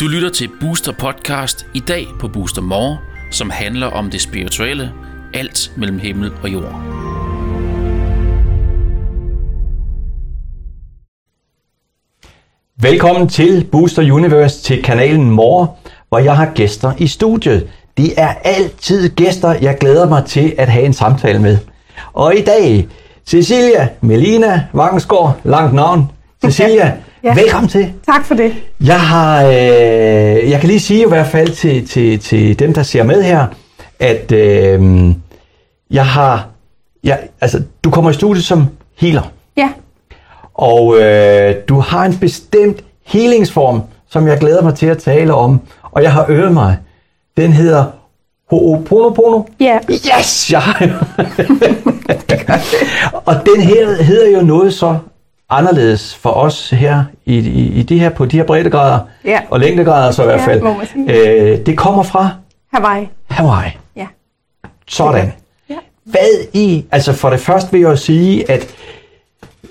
Du lytter til Booster Podcast i dag på Booster More, som handler om det spirituelle, alt mellem himmel og jord. Velkommen til Booster Universe til kanalen More, hvor jeg har gæster i studiet. De er altid gæster, jeg glæder mig til at have en samtale med. Og i dag, Cecilia Melina Vangensgaard, langt navn. Cecilia, ja. velkommen til. Tak for det. Jeg har, øh, jeg kan lige sige i hvert fald til, til, til dem, der ser med her, at øh, jeg har, jeg, altså, du kommer i studiet som healer. Ja. Og øh, du har en bestemt healingsform, som jeg glæder mig til at tale om, og jeg har øvet mig. Den hedder Ho'oponopono. Ja. Yes! Jeg har... og den her hedder jo noget så anderledes for os her i, i, i de her, på de her breddegrader, Ja. og længdegrader så i hvert Ja, fald. sige. Øh, det kommer fra Hawaii. Hawaii. Ja. Sådan. Ja. Hvad i, altså for det første vil jeg jo sige, at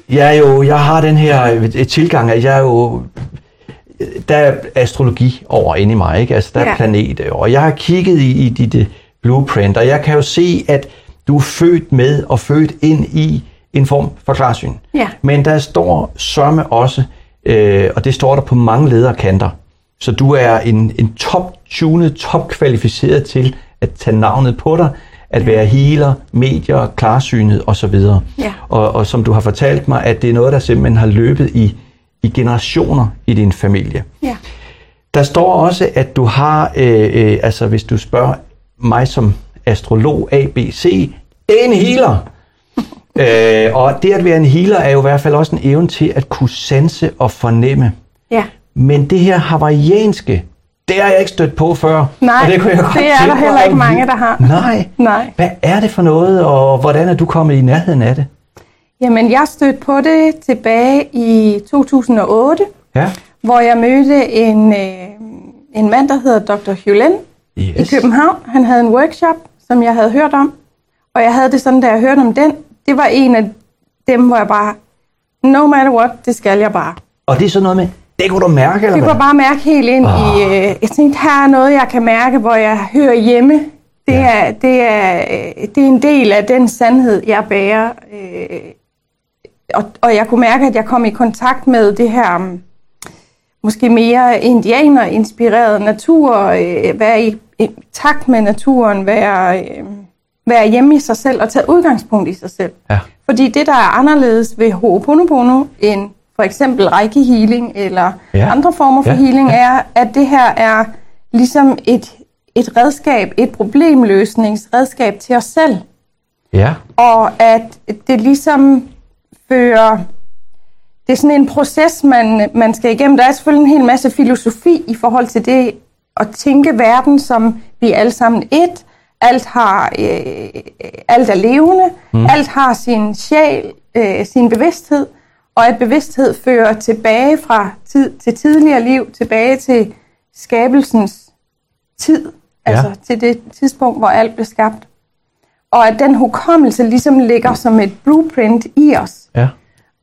jeg, jo, jeg har den her øh, tilgang, at jeg jo, der er astrologi over inde i mig, ikke? Altså der er Ja. planeter, og jeg har kigget i, i dit øh, blueprint, og jeg kan jo se, at du er født med og født ind i en form for klarsyn. Ja. Men der står sørme også, øh, og det står der på mange lederkanter, så du er en, en top-tunet, top-kvalificeret til at tage navnet på dig, at være healer, medier, klarsynet osv. Ja. Og, og som du har fortalt mig, at det er noget, der simpelthen har løbet i, i generationer i din familie. Ja. Der står også, at du har, øh, øh, altså hvis du spørger mig som astrolog ABC, en healer. øh, og det at være en healer er jo i hvert fald også en evne til at kunne sanse og fornemme. Ja. Men det her hawaiianske, det har jeg ikke stødt på før. Nej, og det, kunne jeg godt det er der heller ikke mange, der har. Nej. Nej. Hvad er det for noget, og hvordan er du kommet i nærheden af det? Jamen, jeg stødte på det tilbage i 2008, Ja. hvor jeg mødte en, øh, en mand, der hedder Dr. I Yes. København. Han havde en workshop, som jeg havde hørt om. Og jeg havde det sådan, da jeg hørte om den, det var en af dem, hvor jeg bare, no matter what, det skal jeg bare. Og det er sådan noget med, det kunne du mærke, eller Det kunne jeg bare mærke helt ind oh. i... Øh, jeg tænkte, her er noget, jeg kan mærke, hvor jeg hører hjemme. Det, Ja. er, det, er, øh, det er en del af den sandhed, jeg bærer. Øh, og, og jeg kunne mærke, at jeg kom i kontakt med det her um, måske mere indianer-inspireret natur. Øh, være i, i takt med naturen, være, øh, være hjemme i sig selv og tage udgangspunkt i sig selv. Ja. Fordi det, der er anderledes ved Ho'oponopono end for eksempel Reiki healing eller Ja. andre former for Ja, healing, er, at det her er ligesom et, et redskab, et problemløsningsredskab til os selv. Ja. Og at det ligesom fører... Det er sådan en proces, man, man skal igennem. Der er selvfølgelig en hel masse filosofi i forhold til det at tænke verden som vi alle sammen et. Alt, har, øh, alt er levende. Mm. Alt har sin sjæl, øh, sin bevidsthed. Og at bevidsthed fører tilbage fra tid til tidligere liv, tilbage til skabelsens tid. Ja. Altså til det tidspunkt, hvor alt blev skabt. Og at den hukommelse ligesom ligger som et blueprint i os. Ja.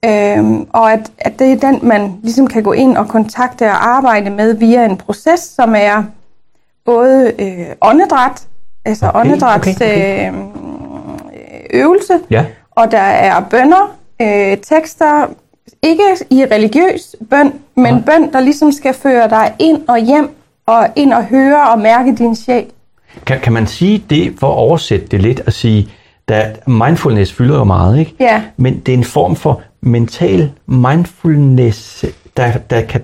Øhm, og at, at det er den, man ligesom kan gå ind og kontakte og arbejde med via en proces, som er både øh, åndedræt, altså Okay, åndedræts okay, okay. Øh, øvelse, Ja. og der er bønder, øh, tekster, ikke i religiøs bøn, men Nej. bøn, der ligesom skal føre dig ind og hjem, og ind og høre og mærke din sjæl. Kan, kan man sige det, for at oversætte det lidt, at sige, at mindfulness fylder jo meget, ikke? Ja. Men det er en form for mental mindfulness, der, der kan,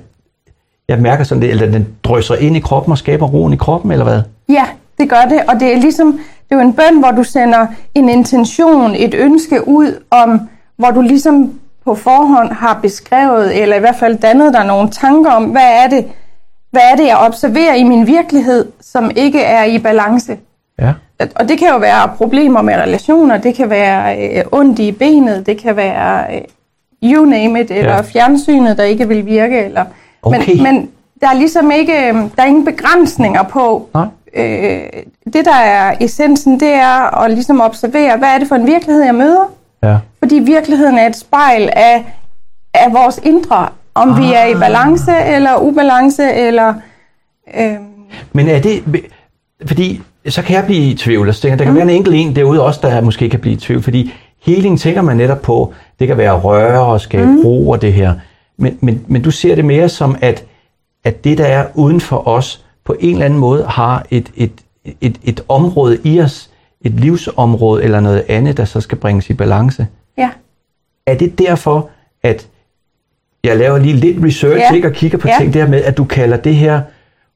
jeg mærker sådan det, eller den drøser ind i kroppen og skaber roen i kroppen, eller hvad? Ja, det gør det, og det er ligesom, det er jo en bøn, hvor du sender en intention, et ønske ud om, hvor du ligesom på forhånd har beskrevet, eller i hvert fald dannet dig nogle tanker om, hvad er det, hvad er det, jeg observerer i min virkelighed, som ikke er i balance. Ja. Og det kan jo være problemer med relationer, det kan være øh, ondt i benet, det kan være øh, you name it, eller Ja. fjernsynet, der ikke vil virke. Eller, Okay. men, men der er ligesom ikke, øh, der er ingen begrænsninger på. Nej. Øh, det, der er essensen, det er at ligesom observere, hvad er det for en virkelighed, jeg møder? Ja. Fordi virkeligheden er et spejl af, af vores indre. Om ah. vi er i balance eller ubalance, eller... Øh, Men er det... Fordi så kan jeg blive i tvivl. Altså, der kan mm. være en enkelt en derude også, der måske kan blive i tvivl. Fordi healing tænker man netop på, det kan være røre og skabe mm. ro og det her. Men, men, men du ser det mere som, at, at det, der er uden for os, på en eller anden måde har et, et, et, et område i os, et livsområde eller noget andet, der så skal bringes i balance. Ja. Er det derfor, at jeg laver lige lidt research ja. ikke, og kigger på ja. ting der med, at du kalder det her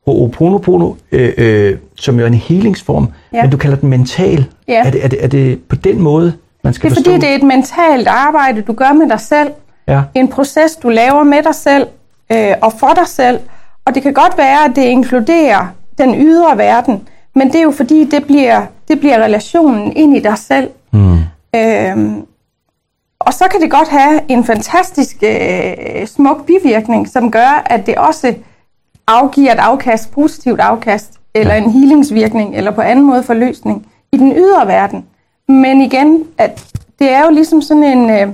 Ho'oponopono, øh, øh, som jo er en healingsform, ja. men du kalder den mental. Ja. Er, det, er, det, er det på den måde, man skal Det er forstå? fordi, det er et mentalt arbejde, du gør med dig selv. Ja. En proces, du laver med dig selv øh, og for dig selv. Og det kan godt være, at det inkluderer den ydre verden, men det er jo fordi, det bliver, det bliver relationen ind i dig selv. Mm. Øhm, og så kan det godt have en fantastisk øh, smuk bivirkning, som gør, at det også afgiver et afkast, positivt afkast, eller en healingsvirkning, eller på anden måde forløsning i den ydre verden. Men igen, at det er jo ligesom sådan en, øh,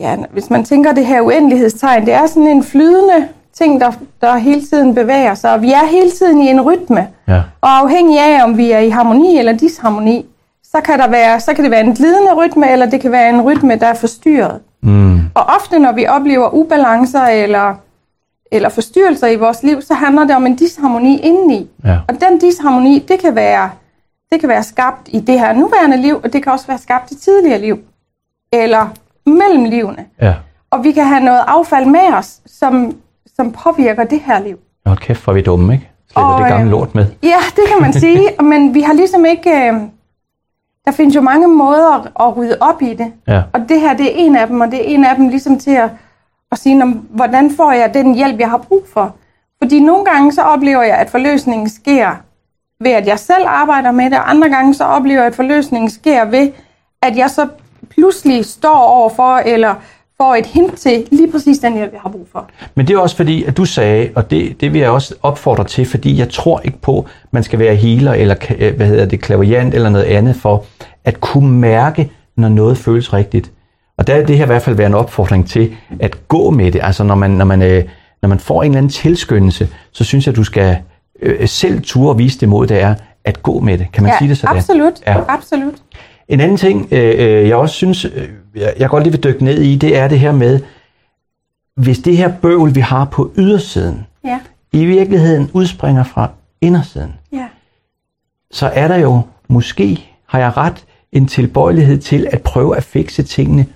ja, hvis man tænker det her uendelighedstegn, det er sådan en flydende ting, der, der hele tiden bevæger sig, og vi er hele tiden i en rytme. Ja. Og afhængig af, om vi er i harmoni eller disharmoni, så kan, der være, så kan det være en glidende rytme, eller det kan være en rytme, der er forstyrret. Mm. Og ofte, når vi oplever ubalancer eller, eller forstyrrelser i vores liv, så handler det om en disharmoni indeni. Ja. Og den disharmoni, det kan, være, det kan være skabt i det her nuværende liv, og det kan også være skabt i tidligere liv. Eller mellem livene. Ja. Og vi kan have noget affald med os, som, som påvirker det her liv. Hold kæft, hvor er vi dumme, ikke? Slæber Og, det gamle øh, lort med. Ja, det kan man sige, men vi har ligesom ikke... Øh, der findes jo mange måder at, rydde op i det. Ja. Og det her, det er en af dem, og det er en af dem ligesom til at, at sige, "Nå, hvordan får jeg den hjælp, jeg har brug for? Fordi nogle gange så oplever jeg, at forløsningen sker ved, at jeg selv arbejder med det, og andre gange så oplever jeg, at forløsningen sker ved, at jeg så pludselig står overfor, eller får et hint til lige præcis den hjælp, jeg har brug for. Men det er også fordi, at du sagde, og det, det vil jeg også opfordre til, fordi jeg tror ikke på, man skal være healer eller øh, hvad hedder det, klaverjant eller noget andet for at kunne mærke, når noget føles rigtigt. Og der er det her i hvert fald være en opfordring til at gå med det. Altså når man, når man, øh, når man får en eller anden tilskyndelse, så synes jeg, at du skal øh, selv ture og vise det mod, det er at gå med det. Kan man ja, sige det sådan? absolut, Ja. absolut. En anden ting, øh, øh, jeg også synes, øh, jeg, jeg godt lige vil dykke ned i, det er det her med, hvis det her bøvl, vi har på ydersiden, Ja, i virkeligheden udspringer fra indersiden, ja, så er der jo måske, har jeg ret, en tilbøjelighed til at prøve at fikse tingene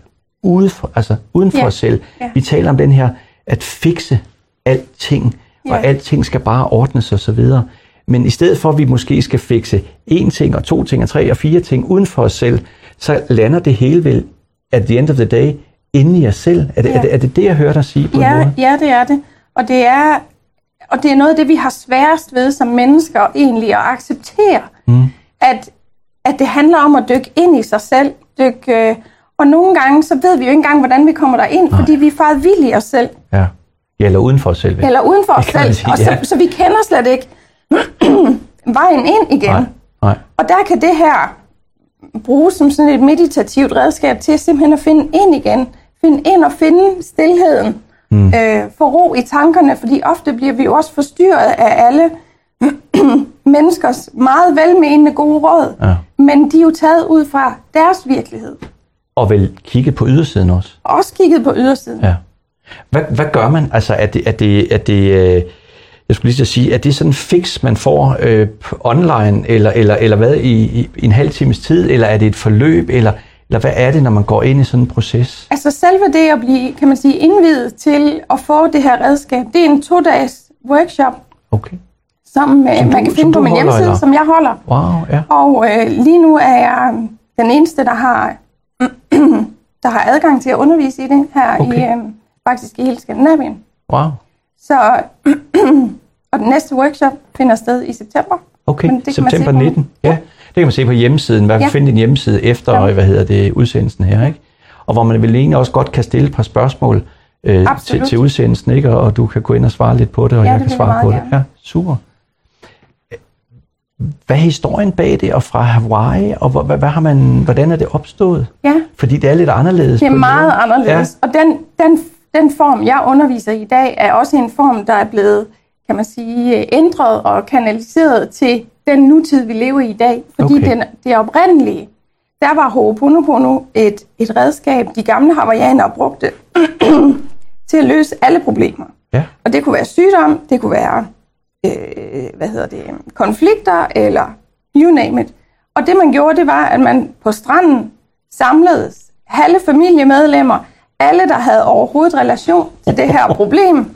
ude for, altså uden for Ja, os selv. ja. Vi taler om den her, at fikse alting, og Ja. alting skal bare ordnes og så videre. Men i stedet for, at vi måske skal fikse én ting, og to ting, og tre og fire ting uden for os selv, så lander det hele vel, at the end of the day, inde i os selv. Er det, Ja. er det, er det, det jeg hører dig sige på en ja, måde? ja, det er det. Og det er, og det er noget af det, vi har sværest ved som mennesker egentlig at acceptere. Mm. At, at det handler om at dykke ind i sig selv. Dykke, øh, og nogle gange, så ved vi jo ikke engang, hvordan vi kommer derind, Nej. fordi vi er faret vilde i os selv. Ja. ja. Eller uden for os selv. Eller uden for os selv. sige, og så, ja. så vi kender slet ikke vejen ind igen. Nej, nej. Og der kan det her bruges som sådan et meditativt redskab til simpelthen at finde ind igen. Finde ind og finde stillheden. Mm. Øh, få ro i tankerne, fordi ofte bliver vi jo også forstyrret af alle menneskers meget velmenende gode råd. Ja. Men de er jo taget ud fra deres virkelighed. Og vel kigge på ydersiden også. Også kigget på ydersiden. Ja. Hvad, hvad gør man? Altså, er det, er det, er det øh, jeg skulle lige at sige, er det sådan en fix, man får øh, online, eller, eller, eller hvad, i, i, en halv times tid, eller er det et forløb, eller, eller hvad er det, når man går ind i sådan en proces? Altså selve det at blive, kan man sige, indvidet til at få det her redskab, det er en to-dages workshop, Okay. som, øh, Som man du- kan finde på min holder, hjemmeside, eller? som jeg holder. Wow, ja. Og øh, lige nu er jeg den eneste, der har, der har adgang til at undervise i det her Okay. i øh, faktisk i hele Skandinavien. Wow. Så, og den næste workshop finder sted i september. Okay, Men det kan man se september på- 19. Ja. det kan man se på hjemmesiden. Man kan Ja. finde din hjemmeside efter, Ja. hvad hedder det, udsendelsen her, ikke? Og hvor man vel egentlig også godt kan stille et par spørgsmål øh, til, Absolut. til udsendelsen, ikke? Og, og du kan gå ind og svare lidt på det, og Ja, jeg det kan svare på meget det. Ja, super. hvad er historien bag det, og fra Hawaii, og hvad, hvad har man, hvordan er det opstået? Ja. Fordi det er lidt anderledes. Det er en meget måde. anderledes. Ja. Og den, den, den form, jeg underviser i dag, er også en form, der er blevet, kan man sige, ændret og kanaliseret til den nutid, vi lever i i dag. Fordi Okay. den, det oprindelige, der var Ho'oponopono et, et redskab, de gamle hawaiianere brugte til at løse alle problemer. Ja. Og det kunne være sygdom, det kunne være øh, hvad hedder det, konflikter, eller you name it. Og det man gjorde, det var, at man på stranden samledes halve familiemedlemmer, alle der havde overhovedet relation til det her problem.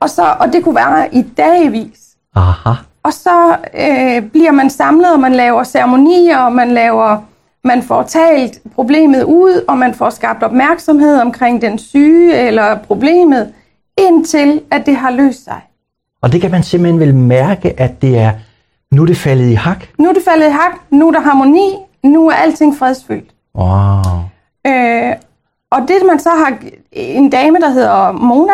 Og, så, og det kunne være i dagvis. Aha. Og så øh, bliver man samlet, og man laver ceremonier, og man laver man får talt problemet ud, og man får skabt opmærksomhed omkring den syge eller problemet, indtil at det har løst sig. Og det kan man simpelthen vel mærke, at det er, nu er det faldet i hak. Nu er det faldet i hak, nu er der harmoni, nu er alting fredsfyldt. Wow. Øh, og det man så har, en dame, der hedder Mona,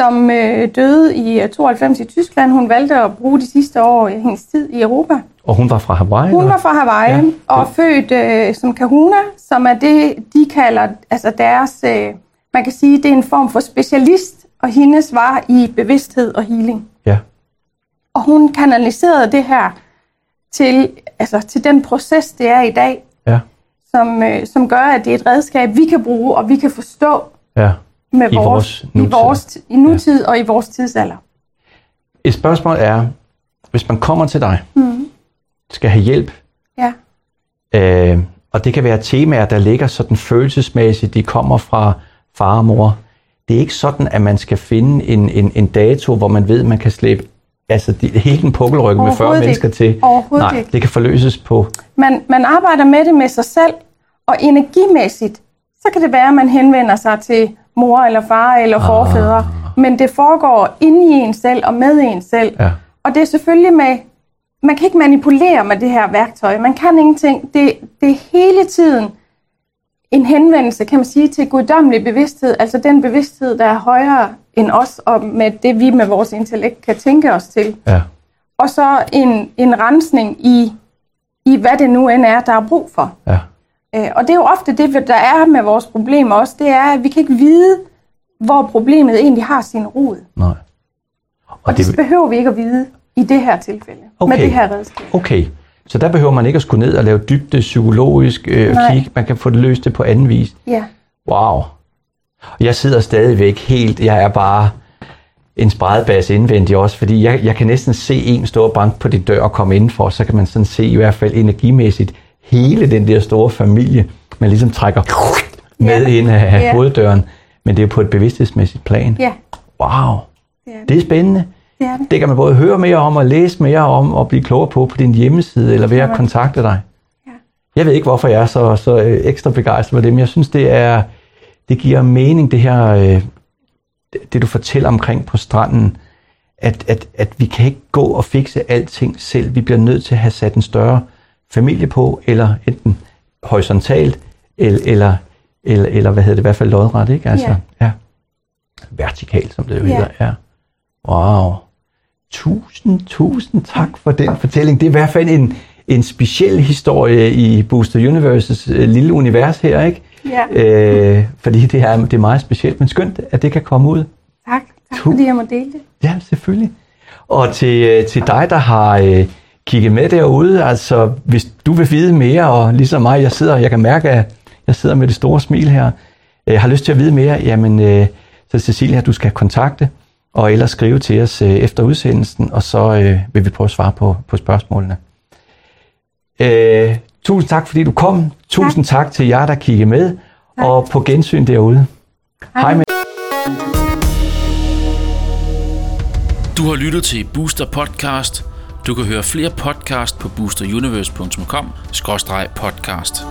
som øh, døde i øh, 92 i Tyskland, hun valgte at bruge de sidste år af hendes tid i Europa. Og hun var fra Hawaii? Hun var fra Hawaii Ja. ja. og født øh, som kahuna, som er det, de kalder altså deres, øh, man kan sige, det er en form for specialist, og hendes var i bevidsthed og healing. Ja. Og hun kanaliserede det her til, altså, til den proces, det er i dag, Ja. som, øh, som gør, at det er et redskab, vi kan bruge, og vi kan forstå Ja. Med I vores, vores i nutid. vores i nutid og i vores tidsalder. Et spørgsmål er, hvis man kommer til dig, Mhm. skal have hjælp, Ja. øh, og det kan være temaer, der ligger sådan følelsesmæssigt, de kommer fra far og mor. Det er ikke sådan, at man skal finde en, en, en dato, hvor man ved, man kan slippe altså de, hele den pukkelryg med 40 Overhovedet mennesker til. Overhovedet Nej, ikke. det kan forløses på... Man, man arbejder med det med sig selv, og energimæssigt, så kan det være, at man henvender sig til mor eller far eller Ah. forfædre. Men det foregår inde i en selv og med en selv. Ja. Og det er selvfølgelig med, man kan ikke manipulere med det her værktøj. Man kan ingenting. Det, det er hele tiden en henvendelse, kan man sige, til guddommelig bevidsthed. Altså den bevidsthed, der er højere end os, og med det, vi med vores intellekt kan tænke os til. Ja. Og så en, en rensning i, i, hvad det nu end er, der er brug for. Ja. Øh, og det er jo ofte det, der er med vores problemer også, det er, at vi kan ikke vide, hvor problemet egentlig har sin rod. Nej. Og, og det, det behøver vi ikke at vide i det her tilfælde, Okay. med det her redskab. Okay, så der behøver man ikke at skulle ned og lave dybde psykologisk øh, Nej. kig. Man kan få det løst det på anden vis. Ja, Wow. Og jeg sidder stadigvæk helt, jeg er bare en spredebas indvendig også, fordi jeg, jeg kan næsten se en stor bank på dit dør og komme indenfor, så kan man sådan se i hvert fald energimæssigt hele den der store familie, man ligesom trækker med Ja. ind af Ja. hoveddøren, men det er på et bevidsthedsmæssigt plan. ja Wow, det er det. det er spændende. det, er det. Det kan man både høre mere om og læse mere om og blive klogere på på din hjemmeside eller ved at kontakte dig. Ja. Jeg ved ikke, hvorfor jeg er så, så øh, ekstra begejstret for det, men jeg synes, det er det giver mening, det her, øh, det, det du fortæller omkring på stranden, at, at, at vi kan ikke gå og fikse alting selv. Vi bliver nødt til at have sat en større familie på, eller enten horisontalt, eller, eller, eller, eller hvad hedder det, i hvert fald lodret, ikke? Altså, Ja. ja. Vertikalt, som det jo Ja. hedder. Ja. Wow. Tusind, tusind tak for den fortælling. Det er i hvert fald en, en speciel historie i Booster Universes øh, lille univers her, ikke? Ja. Øh, fordi det er, det er meget specielt, men skønt, at det kan komme ud. Tak, tak Tu- fordi jeg må dele det. Ja, selvfølgelig. Og til, øh, til dig, der har øh, kigget med derude, altså hvis du vil vide mere, og ligesom mig, jeg sidder, jeg kan mærke, at jeg sidder med det store smil her, øh, har lyst til at vide mere, jamen øh, så Cecilia, du skal kontakte, og ellers skrive til os øh, efter udsendelsen, og så øh, vil vi prøve at svare på, på spørgsmålene. Øh, tusind tak, fordi du kom. Tusind tak, tak til jer, der kiggede med, Tak. og på gensyn derude. Hej med Du har lyttet til Booster Podcast. Du kan høre flere podcast på boosteruniverse.com-podcast.